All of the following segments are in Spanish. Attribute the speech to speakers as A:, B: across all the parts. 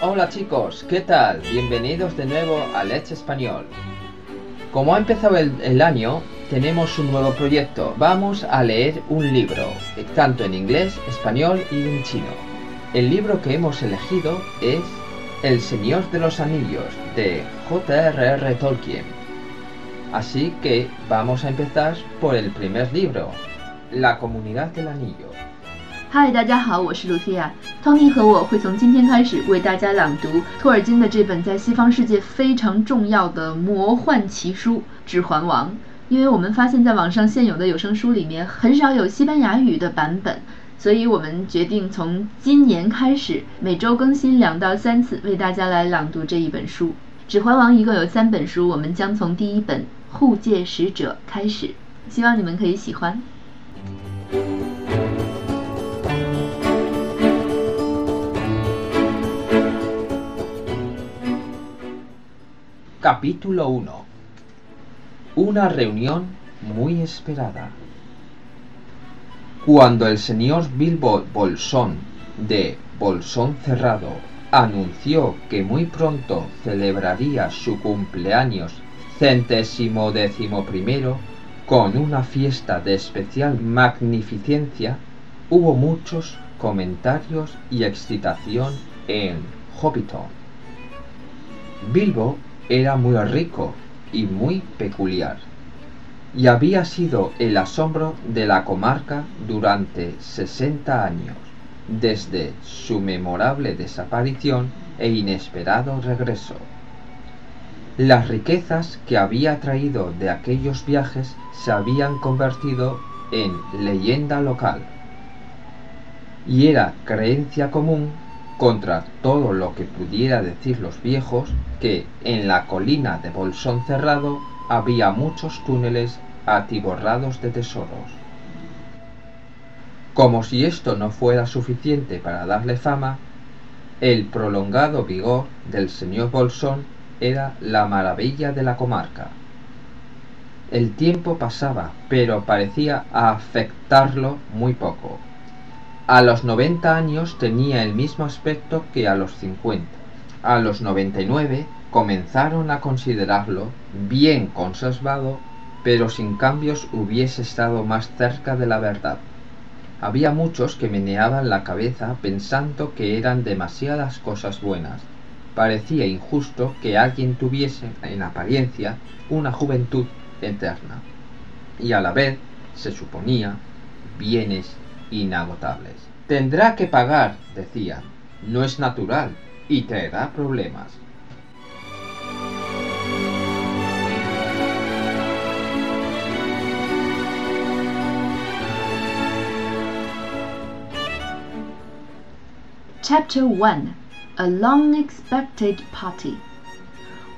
A: Hola chicos, ¿qué tal? Bienvenidos de nuevo a Let's Español. Como ha empezado el, el, año, tenemos un nuevo proyecto. Vamos a leer un libro, tanto en inglés, español y en chino. El libro que hemos elegido es El Señor de los Anillos, de J.R.R. Tolkien. Así que vamos a empezar por el primer libro, La Comunidad del Anillo.
B: 嗨，大家好，我是露西亚。Tony 和我会从今天开始为大家朗读托尔金的这本在西方世界非常重要的魔幻奇书《指环王》。因为我们发现，在网上现有的有声书里面很少有西班牙语的版本，所以我们决定从今年开始每周更新两到三次，为大家来朗读这一本书《指环王》。一共有三本书，我们将从第一本《护戒使者》开始，希望你们可以喜欢。
A: Capítulo 1 Una reunión muy esperada. Cuando el señor Bilbo Bolsón de Bolsón Cerrado anunció que muy pronto celebraría su cumpleaños centésimo décimo con una fiesta de especial magnificencia, hubo muchos comentarios y excitación en Hobbiton. Bilbo era muy rico y muy peculiar, y había sido el asombro de la comarca durante sesenta años, desde su memorable desaparición e inesperado regreso. Las riquezas que había traído de aquellos viajes se habían convertido en leyenda local, y era creencia común contra todo lo que pudiera decir los viejos, que en la colina de Bolsón Cerrado había muchos túneles atiborrados de tesoros. Como si esto no fuera suficiente para darle fama, el prolongado vigor del señor Bolsón era la maravilla de la comarca. El tiempo pasaba, pero parecía afectarlo muy poco. A los 90 años tenía el mismo aspecto que a los 50. A los 99 comenzaron a considerarlo bien conservado, pero sin cambios hubiese estado más cerca de la verdad. Había muchos que meneaban la cabeza pensando que eran demasiadas cosas buenas. Parecía injusto que alguien tuviese, en apariencia, una juventud eterna. Y a la vez, se suponía, bienes inagotables. Tendrá que pagar, decían. No es natural y traerá problemas.
B: Chapter 1 A Long Expected Party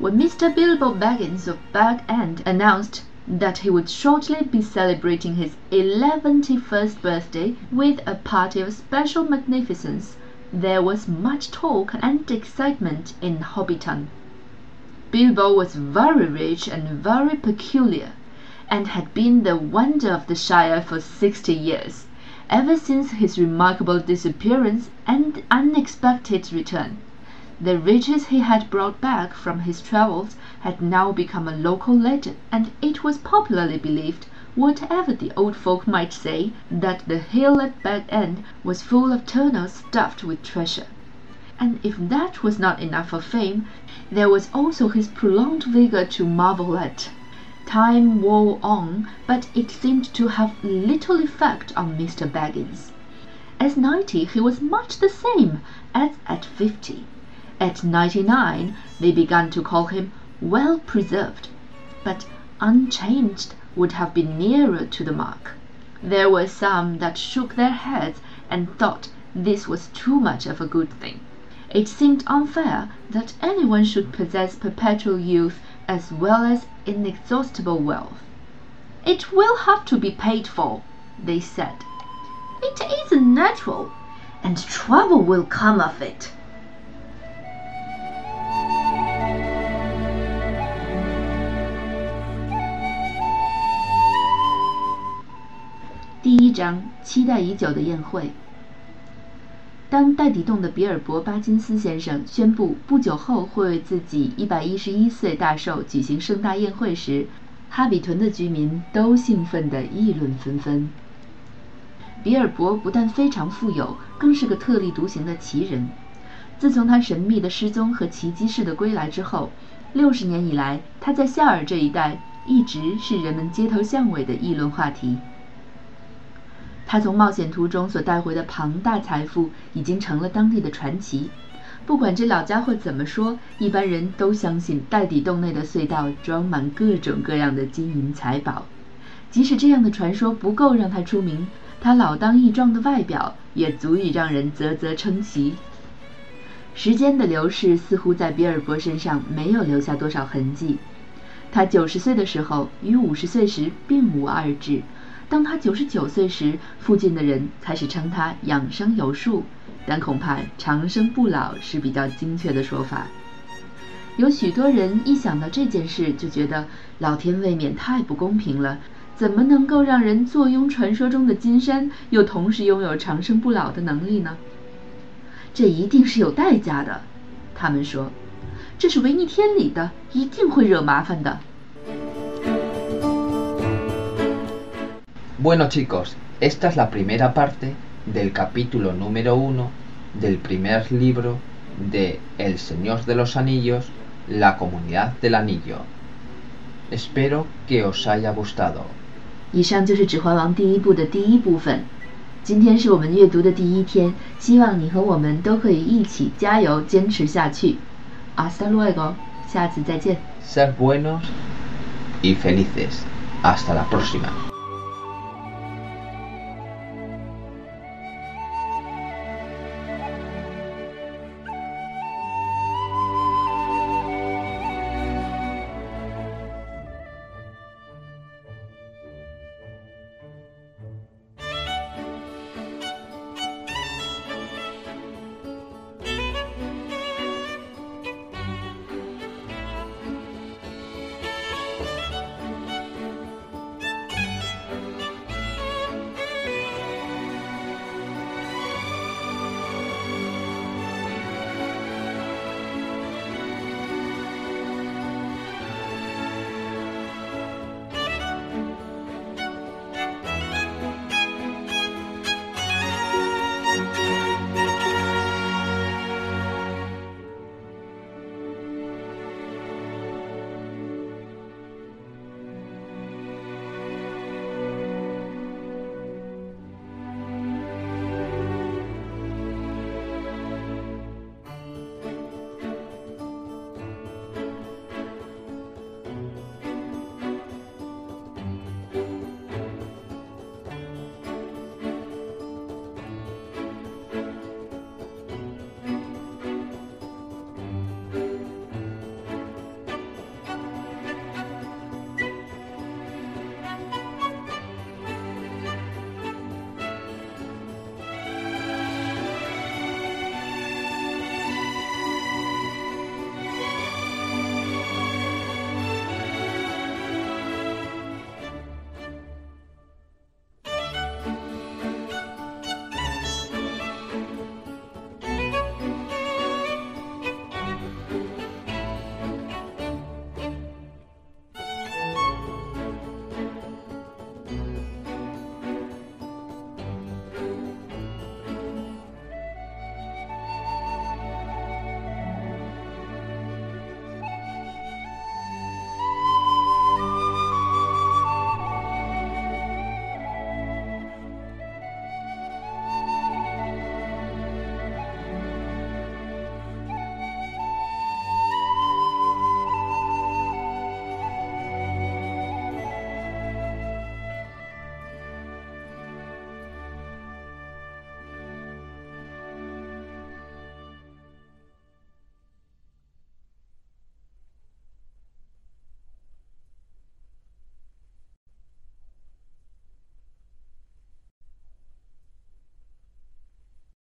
B: When Mr. Bilbo Baggins of Bag End announced that he would shortly be celebrating his eleventy first birthday with a party of special magnificence, there was much talk and excitement in Hobbiton. Bilbo was very rich and very peculiar, and had been the wonder of the Shire for sixty years, ever since his remarkable disappearance and unexpected return. The riches he had brought back from his travels had now become a local legend, and it was popularly believed, whatever the old folk might say, that the hill at Bag End was full of tunnels stuffed with treasure. And if that was not enough for fame, there was also his prolonged vigour to marvel at. Time wore on, but it seemed to have little effect on Mr. Baggins. At ninety he was much the same as at fifty. At ninety nine they began to call him well preserved, but unchanged would have been nearer to the mark. There were some that shook their heads and thought this was too much of a good thing. It seemed unfair that anyone should possess perpetual youth as well as inexhaustible wealth. It will have to be paid for, they said. It isn't natural, and trouble will come of it. 一章，期待已久的宴会。当戴底洞的比尔博·巴金斯先生宣布不久后会为自己111岁大寿举行盛大宴会时，哈比屯的居民都兴奋地议论纷纷。比尔博不但非常富有，更是个特立独行的奇人。自从他神秘的失踪和奇迹式的归来之后，六十年以来，他在夏尔这一带一直是人们街头巷尾的议论话题。他从冒险途中所带回的庞大财富已经成了当地的传奇。不管这老家伙怎么说，一般人都相信袋底洞内的隧道装满各种各样的金银财宝。即使这样的传说不够让他出名，他老当益壮的外表也足以让人啧啧称奇。时间的流逝似乎在比尔博身上没有留下多少痕迹。他九十岁的时候与五十岁时并无二致。当他九十九岁时，附近的人开始称他养生有术，但恐怕长生不老是比较精确的说法。有许多人一想到这件事就觉得老天未免太不公平了，怎么能够让人坐拥传说中的金山，又同时拥有长生不老的能力呢？这一定是有代价的，他们说，这是违逆天理的，一定会惹麻烦的。
A: Bueno chicos, esta es la primera parte del capítulo número uno del primer libro de El Señor de los Anillos, la Comunidad del Anillo. Espero que os haya gustado.
B: 以上就是《指环王》第一部的第一部分。今天是我们阅读的第一天，希望你和我们都可以一起加油，坚持下去。Hasta luego，下次再见。
A: Ser buenos y felices. Hasta la próxima.